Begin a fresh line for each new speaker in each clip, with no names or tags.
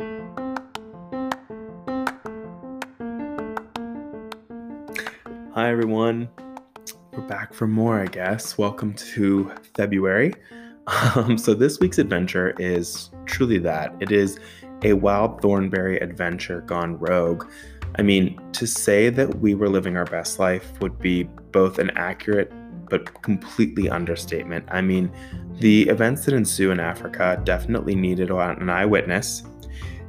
Hi, everyone. We're back for more, I guess. Welcome to February. Um, so, this week's adventure is truly that it is a wild Thornberry adventure gone rogue. I mean, to say that we were living our best life would be both an accurate but completely understatement. I mean, the events that ensue in Africa definitely needed an eyewitness.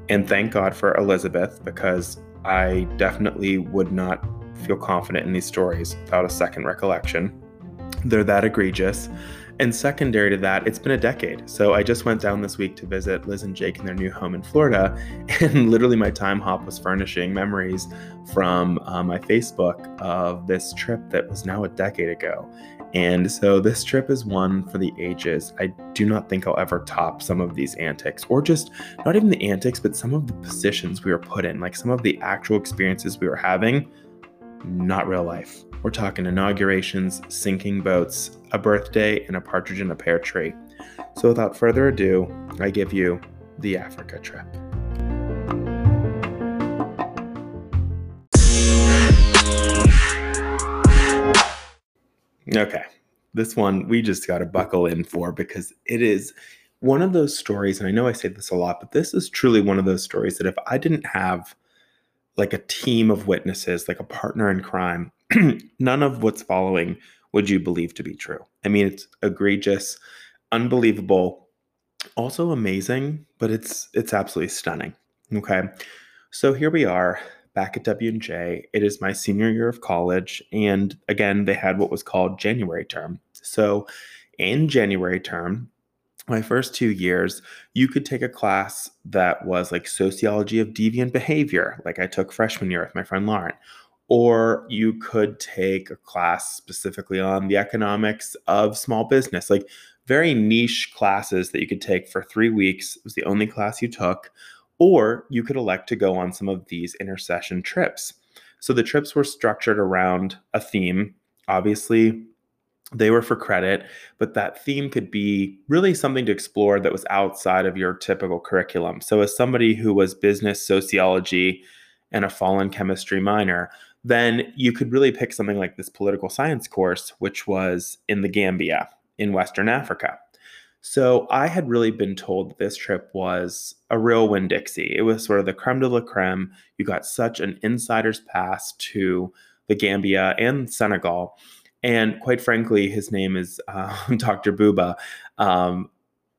And thank God for Elizabeth because I definitely would not feel confident in these stories without a second recollection. They're that egregious. And secondary to that, it's been a decade. So I just went down this week to visit Liz and Jake in their new home in Florida. And literally, my time hop was furnishing memories from uh, my Facebook of this trip that was now a decade ago. And so this trip is one for the ages. I do not think I'll ever top some of these antics, or just not even the antics, but some of the positions we were put in, like some of the actual experiences we were having not real life. We're talking inaugurations, sinking boats, a birthday, and a partridge in a pear tree. So without further ado, I give you the Africa trip. Okay, this one we just got to buckle in for because it is one of those stories, and I know I say this a lot, but this is truly one of those stories that if I didn't have like a team of witnesses, like a partner in crime, none of what's following would you believe to be true. I mean, it's egregious, unbelievable, also amazing, but it's it's absolutely stunning. Okay. So here we are back at W&J. It is my senior year of college and again, they had what was called January term. So in January term, my first two years, you could take a class that was like sociology of deviant behavior, like I took freshman year with my friend Lauren, or you could take a class specifically on the economics of small business, like very niche classes that you could take for three weeks. It was the only class you took, or you could elect to go on some of these intercession trips. So the trips were structured around a theme. Obviously, they were for credit, but that theme could be really something to explore that was outside of your typical curriculum. So, as somebody who was business sociology and a fallen chemistry minor, then you could really pick something like this political science course, which was in the Gambia in Western Africa. So, I had really been told that this trip was a real Win Dixie. It was sort of the creme de la creme. You got such an insider's pass to the Gambia and Senegal and quite frankly, his name is uh, Dr. Buba. Um,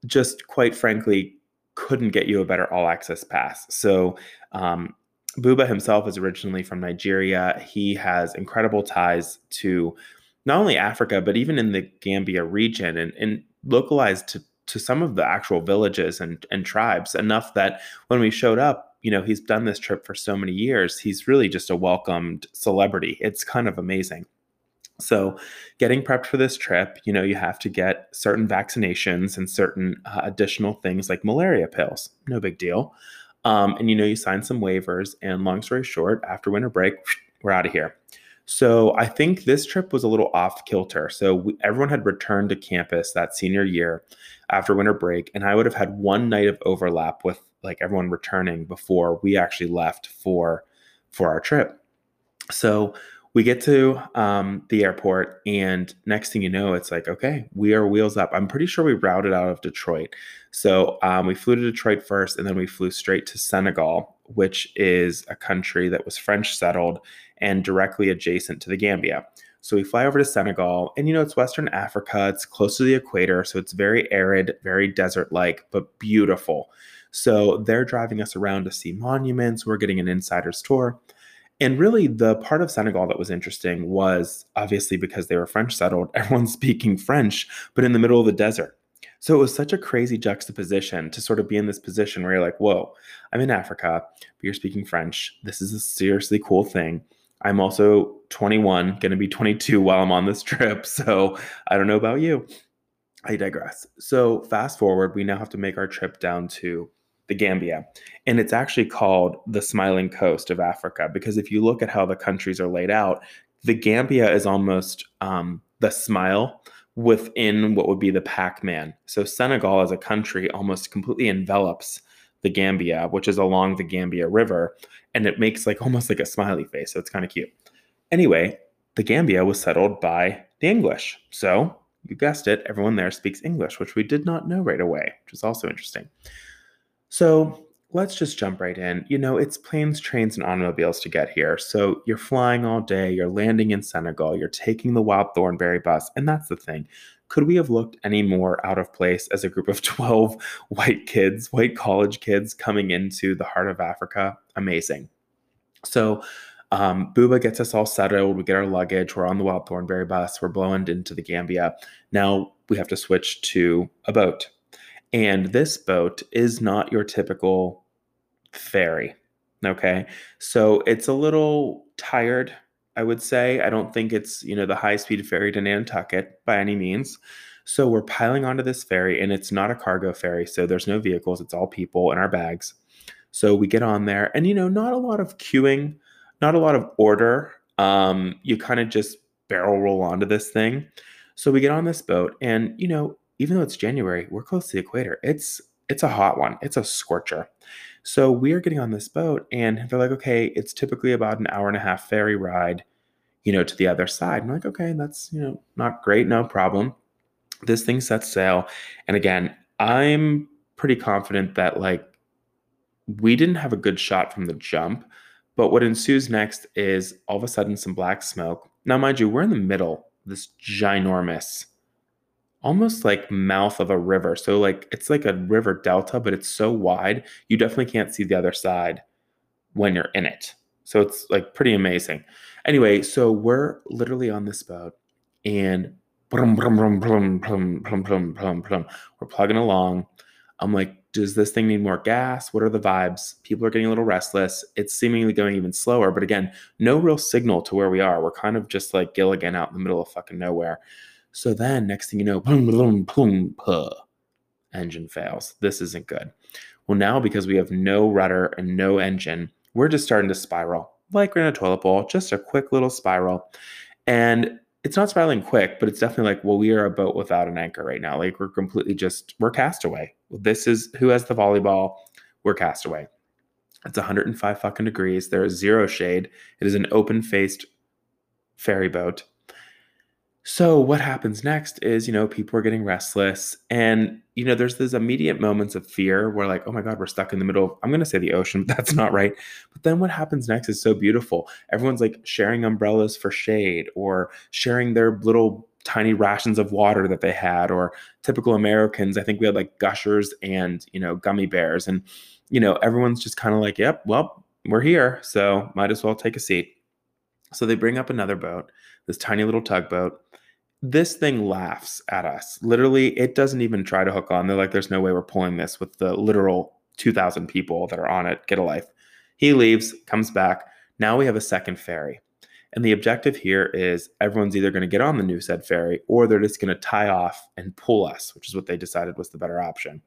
just quite frankly, couldn't get you a better all access pass. So, um, Buba himself is originally from Nigeria. He has incredible ties to not only Africa, but even in the Gambia region and, and localized to, to some of the actual villages and, and tribes, enough that when we showed up, you know, he's done this trip for so many years. He's really just a welcomed celebrity. It's kind of amazing. So, getting prepped for this trip, you know, you have to get certain vaccinations and certain uh, additional things like malaria pills. No big deal. Um, and, you know, you sign some waivers. And long story short, after winter break, we're out of here. So, I think this trip was a little off kilter. So, we, everyone had returned to campus that senior year after winter break. And I would have had one night of overlap with like everyone returning before we actually left for for our trip. So, we get to um, the airport and next thing you know it's like okay we are wheels up. I'm pretty sure we routed out of detroit. So um, we flew to detroit first and then we flew straight to senegal which is a country that was french settled and directly adjacent to the gambia. So we fly over to senegal and you know it's western africa. It's close to the equator so it's very arid very desert like but beautiful. So they're driving us around to see monuments. We're getting an insider's tour and really, the part of Senegal that was interesting was obviously because they were French settled, everyone's speaking French, but in the middle of the desert. So it was such a crazy juxtaposition to sort of be in this position where you're like, whoa, I'm in Africa, but you're speaking French. This is a seriously cool thing. I'm also 21, going to be 22 while I'm on this trip. So I don't know about you. I digress. So fast forward, we now have to make our trip down to the Gambia. And it's actually called the Smiling Coast of Africa because if you look at how the countries are laid out, the Gambia is almost um, the smile within what would be the Pac Man. So Senegal as a country almost completely envelops the Gambia, which is along the Gambia River, and it makes like almost like a smiley face. So it's kind of cute. Anyway, the Gambia was settled by the English. So you guessed it, everyone there speaks English, which we did not know right away, which is also interesting. So let's just jump right in. You know, it's planes, trains, and automobiles to get here. So you're flying all day, you're landing in Senegal, you're taking the Wild Thornberry bus. And that's the thing. Could we have looked any more out of place as a group of 12 white kids, white college kids coming into the heart of Africa? Amazing. So, um, Booba gets us all settled. We get our luggage. We're on the Wild Thornberry bus. We're blowing into the Gambia. Now we have to switch to a boat. And this boat is not your typical ferry. Okay. So it's a little tired, I would say. I don't think it's, you know, the high speed ferry to Nantucket by any means. So we're piling onto this ferry and it's not a cargo ferry. So there's no vehicles, it's all people in our bags. So we get on there and, you know, not a lot of queuing, not a lot of order. Um, you kind of just barrel roll onto this thing. So we get on this boat and, you know, even though it's January, we're close to the equator. It's it's a hot one. It's a scorcher. So we are getting on this boat, and they're like, okay, it's typically about an hour and a half ferry ride, you know, to the other side. I'm like, okay, that's you know not great, no problem. This thing sets sail, and again, I'm pretty confident that like we didn't have a good shot from the jump. But what ensues next is all of a sudden some black smoke. Now, mind you, we're in the middle, this ginormous almost like mouth of a river. So like it's like a river delta, but it's so wide you definitely can't see the other side when you're in it. So it's like pretty amazing. Anyway, so we're literally on this boat and we're plugging along. I'm like, does this thing need more gas? What are the vibes? People are getting a little restless. It's seemingly going even slower, but again, no real signal to where we are. We're kind of just like Gilligan out in the middle of fucking nowhere. So then, next thing you know, boom, boom, boom, puh, engine fails. This isn't good. Well, now because we have no rudder and no engine, we're just starting to spiral like we're in a toilet bowl, just a quick little spiral. And it's not spiraling quick, but it's definitely like, well, we are a boat without an anchor right now. Like we're completely just, we're castaway. This is who has the volleyball? We're castaway. It's 105 fucking degrees. There is zero shade. It is an open faced ferry boat. So what happens next is, you know, people are getting restless and you know, there's these immediate moments of fear where like, oh my god, we're stuck in the middle of I'm going to say the ocean, but that's not right. But then what happens next is so beautiful. Everyone's like sharing umbrellas for shade or sharing their little tiny rations of water that they had or typical Americans, I think we had like gushers and, you know, gummy bears and you know, everyone's just kind of like, yep, well, we're here, so might as well take a seat. So they bring up another boat, this tiny little tugboat this thing laughs at us. Literally, it doesn't even try to hook on. They're like, there's no way we're pulling this with the literal 2,000 people that are on it. Get a life. He leaves, comes back. Now we have a second ferry. And the objective here is everyone's either going to get on the new said ferry or they're just going to tie off and pull us, which is what they decided was the better option.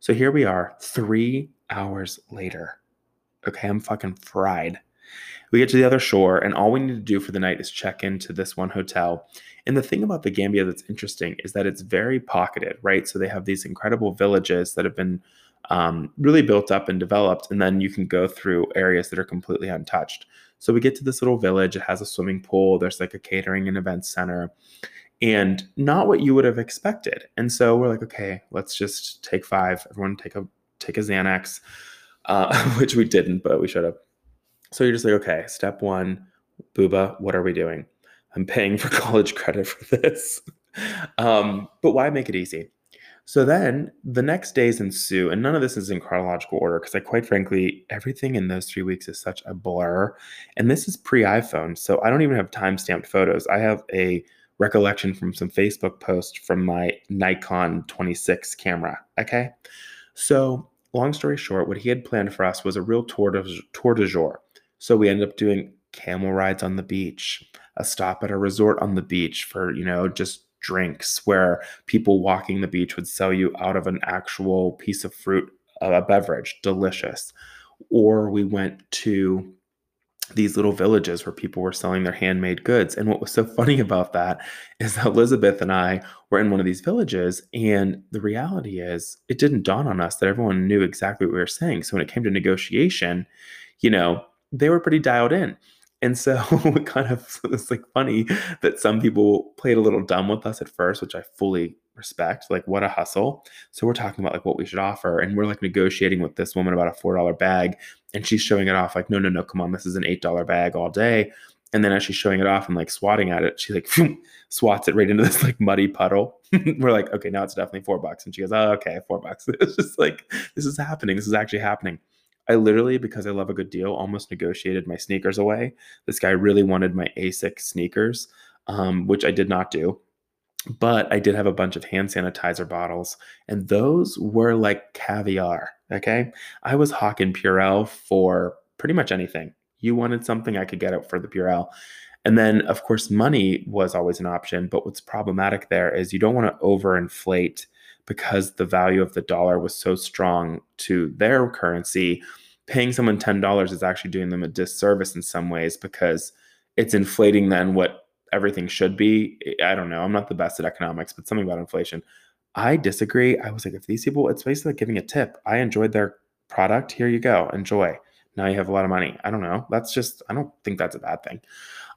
So here we are, three hours later. Okay, I'm fucking fried. We get to the other shore, and all we need to do for the night is check into this one hotel. And the thing about the Gambia that's interesting is that it's very pocketed, right? So they have these incredible villages that have been um, really built up and developed, and then you can go through areas that are completely untouched. So we get to this little village. It has a swimming pool. There's like a catering and event center, and not what you would have expected. And so we're like, okay, let's just take five. Everyone take a take a Xanax, uh, which we didn't, but we should have. So you're just like, okay, step one, booba, what are we doing? I'm paying for college credit for this. um, but why make it easy? So then the next days ensue, and none of this is in chronological order because I quite frankly, everything in those three weeks is such a blur. And this is pre iPhone. So I don't even have time stamped photos. I have a recollection from some Facebook post from my Nikon 26 camera. Okay. So long story short, what he had planned for us was a real tour de, tour de jour. So we ended up doing camel rides on the beach, a stop at a resort on the beach for, you know, just drinks where people walking the beach would sell you out of an actual piece of fruit a beverage, delicious. Or we went to these little villages where people were selling their handmade goods. And what was so funny about that is Elizabeth and I were in one of these villages. And the reality is, it didn't dawn on us that everyone knew exactly what we were saying. So when it came to negotiation, you know, they were pretty dialed in. And so it kind of it's like funny that some people played a little dumb with us at first, which I fully respect. Like, what a hustle. So we're talking about like what we should offer. And we're like negotiating with this woman about a $4 bag. And she's showing it off like, no, no, no, come on, this is an $8 bag all day. And then as she's showing it off and like swatting at it, she like swats it right into this like muddy puddle. we're like, okay, now it's definitely four bucks. And she goes, oh, okay, four bucks. It's just like, this is happening. This is actually happening. I literally, because I love a good deal, almost negotiated my sneakers away. This guy really wanted my ASICS sneakers, um, which I did not do but I did have a bunch of hand sanitizer bottles, and those were like caviar. Okay. I was hawking Purell for pretty much anything. You wanted something, I could get it for the Purell. And then, of course, money was always an option. But what's problematic there is you don't want to overinflate because the value of the dollar was so strong to their currency. Paying someone $10 is actually doing them a disservice in some ways because it's inflating then what everything should be. I don't know. I'm not the best at economics, but something about inflation. I disagree. I was like, if these people, it's basically like giving a tip. I enjoyed their product. Here you go. Enjoy. Now you have a lot of money. I don't know. That's just, I don't think that's a bad thing.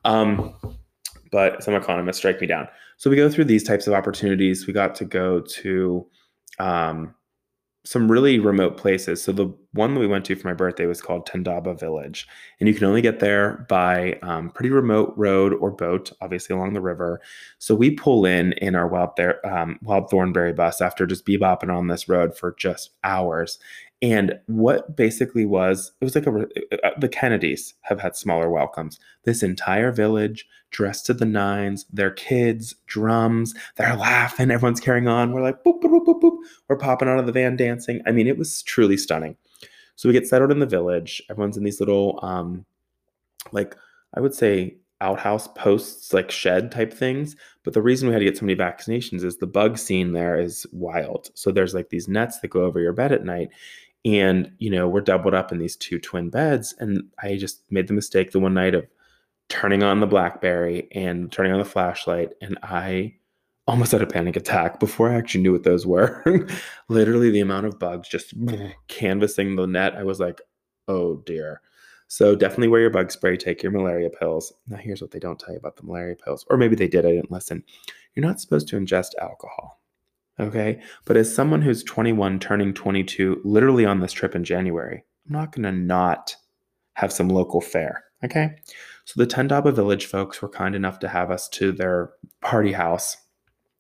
Um, but some economists strike me down. So we go through these types of opportunities. We got to go to um, some really remote places. So the one that we went to for my birthday was called Tendaba Village, and you can only get there by um, pretty remote road or boat, obviously along the river. So we pull in in our wild, there, um, wild thornberry bus after just bebopping on this road for just hours, and what basically was, it was like a, uh, uh, the Kennedys have had smaller welcomes. This entire village dressed to the nines, their kids, drums, they're laughing, everyone's carrying on. We're like, boop, boop, boop, boop. We're popping out of the van dancing. I mean, it was truly stunning. So we get settled in the village. Everyone's in these little, um, like, I would say outhouse posts, like shed type things. But the reason we had to get so many vaccinations is the bug scene there is wild. So there's like these nets that go over your bed at night and you know we're doubled up in these two twin beds and i just made the mistake the one night of turning on the blackberry and turning on the flashlight and i almost had a panic attack before i actually knew what those were. Literally the amount of bugs just canvassing the net i was like oh dear. So definitely wear your bug spray take your malaria pills. Now here's what they don't tell you about the malaria pills or maybe they did i didn't listen. You're not supposed to ingest alcohol Okay. But as someone who's 21, turning 22, literally on this trip in January, I'm not going to not have some local fare. Okay. So the Tendaba Village folks were kind enough to have us to their party house,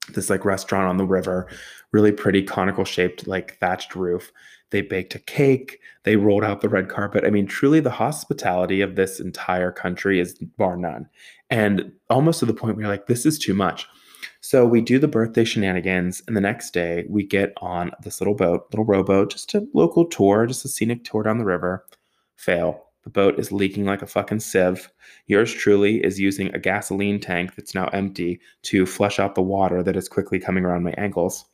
this like restaurant on the river, really pretty conical shaped, like thatched roof. They baked a cake. They rolled out the red carpet. I mean, truly, the hospitality of this entire country is bar none. And almost to the point where you're like, this is too much. So we do the birthday shenanigans, and the next day we get on this little boat, little rowboat, just a local tour, just a scenic tour down the river. Fail. The boat is leaking like a fucking sieve. Yours truly is using a gasoline tank that's now empty to flush out the water that is quickly coming around my ankles.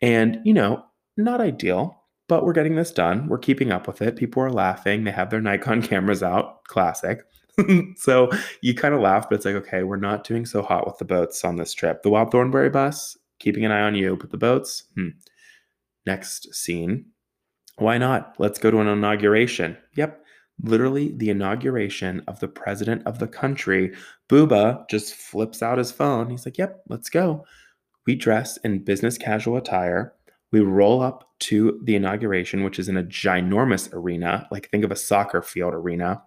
And, you know, not ideal, but we're getting this done. We're keeping up with it. People are laughing. They have their Nikon cameras out. Classic. so you kind of laugh, but it's like, okay, we're not doing so hot with the boats on this trip. The Wild Thornberry bus, keeping an eye on you, but the boats, hmm. Next scene. Why not? Let's go to an inauguration. Yep. Literally, the inauguration of the president of the country. Booba just flips out his phone. He's like, Yep, let's go. We dress in business casual attire. We roll up to the inauguration, which is in a ginormous arena. Like, think of a soccer field arena.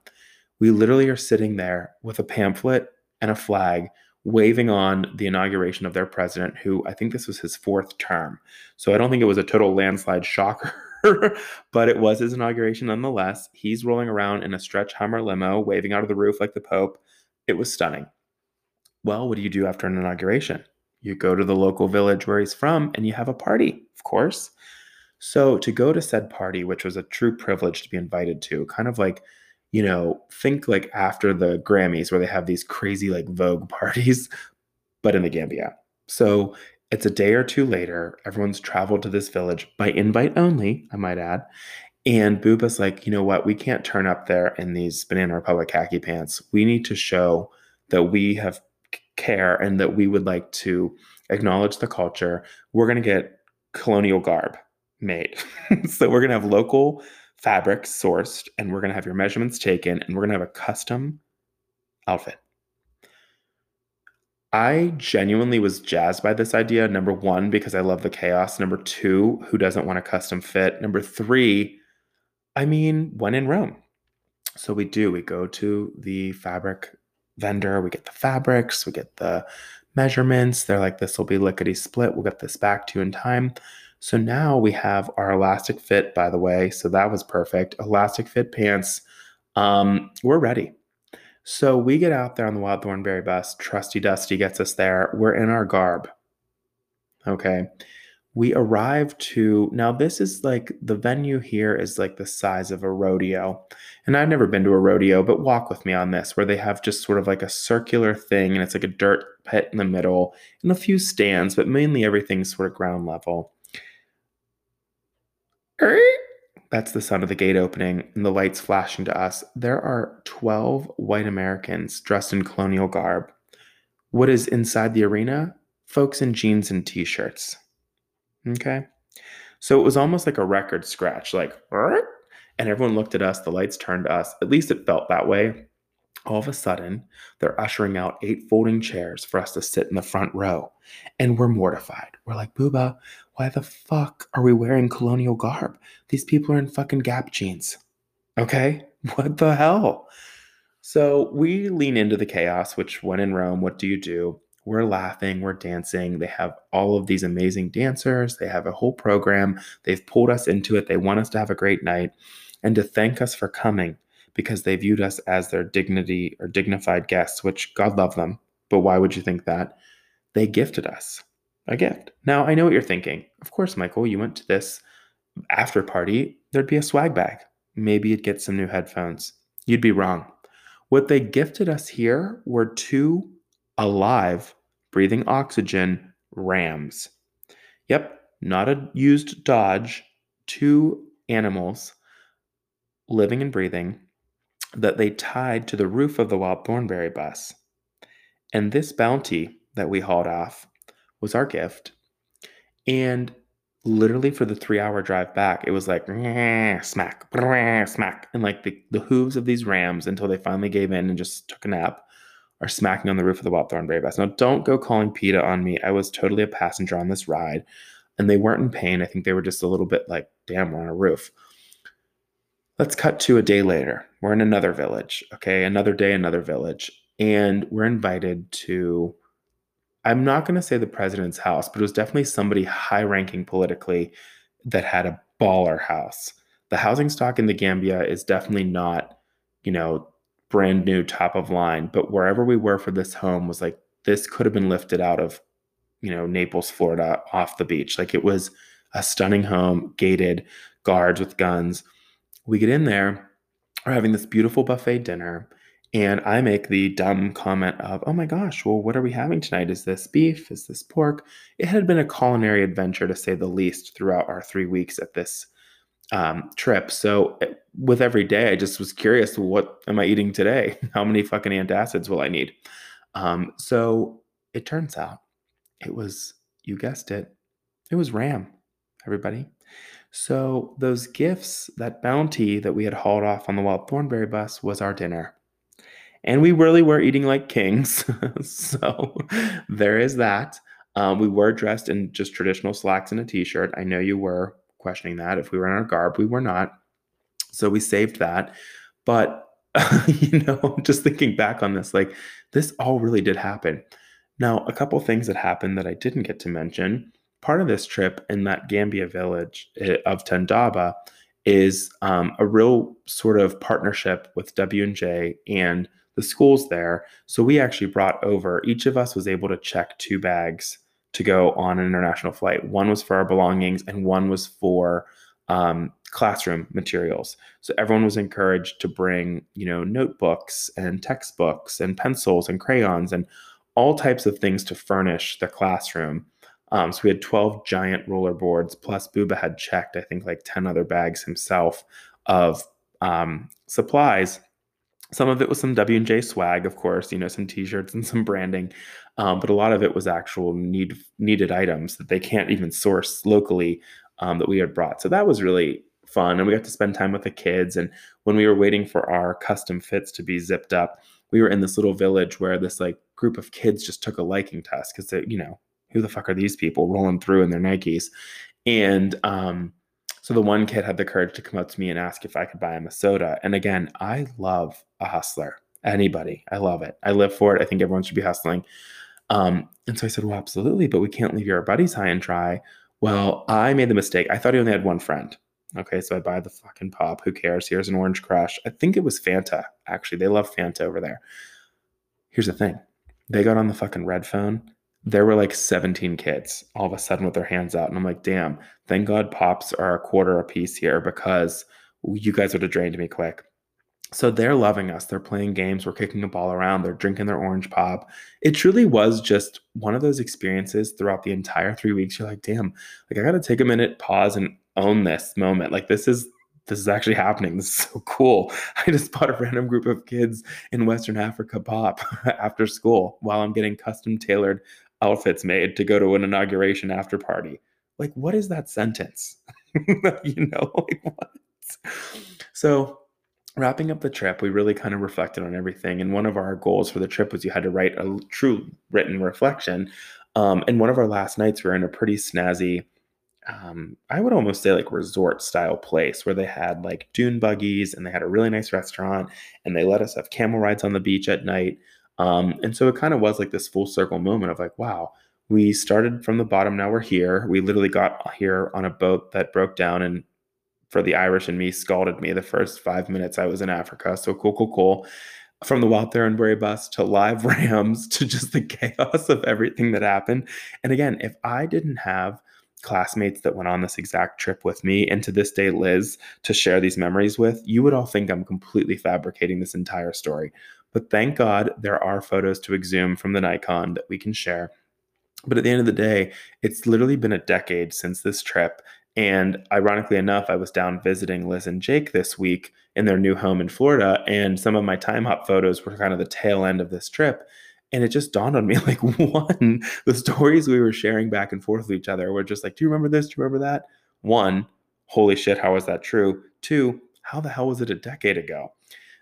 We literally are sitting there with a pamphlet and a flag waving on the inauguration of their president, who I think this was his fourth term. So I don't think it was a total landslide shocker, but it was his inauguration nonetheless. He's rolling around in a stretch Hummer limo, waving out of the roof like the Pope. It was stunning. Well, what do you do after an inauguration? You go to the local village where he's from and you have a party, of course. So to go to said party, which was a true privilege to be invited to, kind of like you know, think like after the Grammys where they have these crazy like Vogue parties, but in the Gambia. So it's a day or two later. Everyone's traveled to this village by invite only, I might add. And Booba's like, you know what? We can't turn up there in these Banana Republic khaki pants. We need to show that we have care and that we would like to acknowledge the culture. We're going to get colonial garb made. so we're going to have local fabrics sourced and we're going to have your measurements taken and we're going to have a custom outfit. I genuinely was jazzed by this idea. Number one, because I love the chaos. Number two, who doesn't want a custom fit? Number three, I mean, when in Rome. So we do, we go to the fabric vendor, we get the fabrics, we get the measurements. They're like, this will be lickety split. We'll get this back to you in time. So now we have our elastic fit, by the way. So that was perfect. Elastic fit pants. Um, we're ready. So we get out there on the Wild Thornberry bus. Trusty Dusty gets us there. We're in our garb. Okay we arrive to now this is like the venue here is like the size of a rodeo and i've never been to a rodeo but walk with me on this where they have just sort of like a circular thing and it's like a dirt pit in the middle and a few stands but mainly everything's sort of ground level that's the sound of the gate opening and the lights flashing to us there are 12 white americans dressed in colonial garb what is inside the arena folks in jeans and t-shirts Okay. So it was almost like a record scratch, like, and everyone looked at us, the lights turned to us. At least it felt that way. All of a sudden, they're ushering out eight folding chairs for us to sit in the front row. And we're mortified. We're like, Booba, why the fuck are we wearing colonial garb? These people are in fucking Gap jeans. Okay? What the hell? So we lean into the chaos, which when in Rome, what do you do? we're laughing, we're dancing. They have all of these amazing dancers, they have a whole program. They've pulled us into it. They want us to have a great night and to thank us for coming because they viewed us as their dignity or dignified guests, which God love them. But why would you think that? They gifted us a gift. Now, I know what you're thinking. Of course, Michael, you went to this after party, there'd be a swag bag. Maybe you'd get some new headphones. You'd be wrong. What they gifted us here were two alive, breathing oxygen rams. Yep, not a used Dodge, two animals living and breathing that they tied to the roof of the Wild Thornberry bus. And this bounty that we hauled off was our gift. And literally for the three hour drive back, it was like smack, smack, and like the, the hooves of these rams until they finally gave in and just took a nap are smacking on the roof of the Wild Thornberry bus. Now, don't go calling PETA on me. I was totally a passenger on this ride, and they weren't in pain. I think they were just a little bit like, damn, we're on a roof. Let's cut to a day later. We're in another village. Okay. Another day, another village. And we're invited to, I'm not going to say the president's house, but it was definitely somebody high ranking politically that had a baller house. The housing stock in the Gambia is definitely not, you know, brand new top of line but wherever we were for this home was like this could have been lifted out of you know naples florida off the beach like it was a stunning home gated guards with guns we get in there we're having this beautiful buffet dinner and i make the dumb comment of oh my gosh well what are we having tonight is this beef is this pork it had been a culinary adventure to say the least throughout our three weeks at this um, trip. So eh, with every day, I just was curious, what am I eating today? How many fucking antacids will I need? Um, so it turns out it was, you guessed it, it was ram, everybody. So those gifts, that bounty that we had hauled off on the Wild Thornberry bus was our dinner. And we really were eating like kings. so there is that. Um, we were dressed in just traditional slacks and a t-shirt. I know you were questioning that. If we were in our garb, we were not. So we saved that. But, you know, just thinking back on this, like this all really did happen. Now, a couple things that happened that I didn't get to mention. Part of this trip in that Gambia village eh, of Tendaba is um, a real sort of partnership with W&J and the schools there. So we actually brought over, each of us was able to check two bags to go on an international flight. One was for our belongings, and one was for um, classroom materials. So everyone was encouraged to bring, you know, notebooks and textbooks and pencils and crayons and all types of things to furnish the classroom. Um, so we had 12 giant roller boards, plus Booba had checked, I think, like 10 other bags himself of um, supplies. Some of it was some W and J swag, of course, you know, some T-shirts and some branding, um, but a lot of it was actual need needed items that they can't even source locally um, that we had brought. So that was really fun, and we got to spend time with the kids. And when we were waiting for our custom fits to be zipped up, we were in this little village where this like group of kids just took a liking to us because they, you know, who the fuck are these people rolling through in their Nikes? And um, so the one kid had the courage to come up to me and ask if I could buy him a soda. And again, I love a hustler. Anybody, I love it. I live for it. I think everyone should be hustling. Um, and so I said, Well, absolutely, but we can't leave your buddies high and dry. Well, I made the mistake. I thought he only had one friend. Okay, so I buy the fucking pop. Who cares? Here's an orange crush. I think it was Fanta, actually. They love Fanta over there. Here's the thing they got on the fucking red phone. There were like 17 kids all of a sudden with their hands out. And I'm like, damn, thank God pops are a quarter a piece here because you guys would have drained me quick. So they're loving us. They're playing games. We're kicking a ball around. They're drinking their orange pop. It truly was just one of those experiences throughout the entire three weeks. You're like, damn, like I got to take a minute, pause, and own this moment. Like this is this is actually happening. This is so cool. I just bought a random group of kids in Western Africa pop after school while I'm getting custom tailored outfits made to go to an inauguration after party. Like, what is that sentence? you know, like what? So wrapping up the trip, we really kind of reflected on everything. And one of our goals for the trip was you had to write a true written reflection. Um, and one of our last nights, we were in a pretty snazzy um, I would almost say like resort style place where they had like dune buggies and they had a really nice restaurant and they let us have camel rides on the beach at night. Um, and so it kind of was like this full circle moment of like, wow, we started from the bottom, now we're here. We literally got here on a boat that broke down and for the Irish and me scalded me the first five minutes I was in Africa. So cool, cool, cool. From the Wild Thornberry bus to live rams to just the chaos of everything that happened. And again, if I didn't have classmates that went on this exact trip with me, and to this day, Liz, to share these memories with, you would all think I'm completely fabricating this entire story. But thank God there are photos to exhume from the Nikon that we can share. But at the end of the day, it's literally been a decade since this trip. And ironically enough, I was down visiting Liz and Jake this week in their new home in Florida. And some of my time hop photos were kind of the tail end of this trip. And it just dawned on me like, one, the stories we were sharing back and forth with each other were just like, do you remember this? Do you remember that? One, holy shit, how is that true? Two, how the hell was it a decade ago?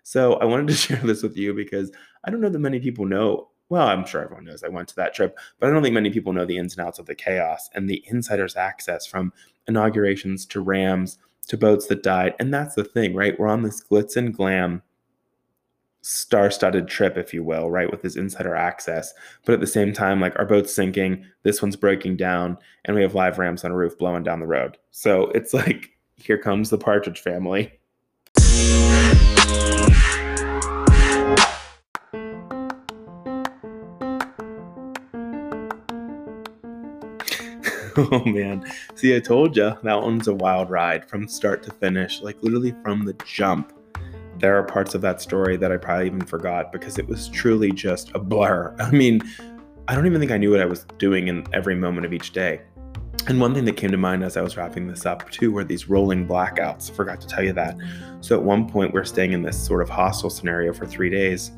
So I wanted to share this with you because I don't know that many people know. Well, I'm sure everyone knows I went to that trip, but I don't think many people know the ins and outs of the chaos and the insider's access from inaugurations to rams to boats that died. And that's the thing, right? We're on this glitz and glam star-studded trip, if you will, right, with this insider access. But at the same time, like our boat's sinking, this one's breaking down, and we have live rams on a roof blowing down the road. So it's like, here comes the Partridge family. oh man. See, I told you that one's a wild ride from start to finish, like literally from the jump there are parts of that story that I probably even forgot because it was truly just a blur. I mean, I don't even think I knew what I was doing in every moment of each day. And one thing that came to mind as I was wrapping this up too were these rolling blackouts. I forgot to tell you that. So at one point, we're staying in this sort of hostel scenario for three days,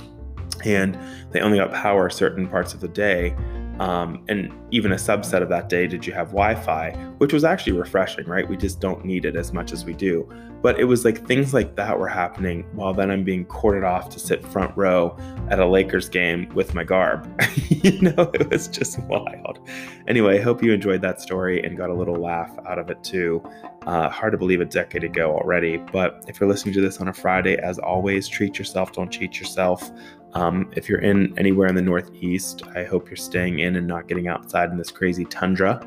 and they only got power certain parts of the day. Um, and even a subset of that day, did you have Wi Fi, which was actually refreshing, right? We just don't need it as much as we do. But it was like things like that were happening while then I'm being courted off to sit front row at a Lakers game with my garb. you know, it was just wild. Anyway, I hope you enjoyed that story and got a little laugh out of it too. Uh, hard to believe a decade ago already. But if you're listening to this on a Friday, as always, treat yourself, don't cheat yourself. Um, if you're in anywhere in the Northeast, I hope you're staying in and not getting outside in this crazy tundra.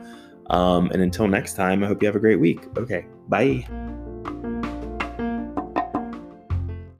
Um, and until next time, I hope you have a great week. Okay, bye.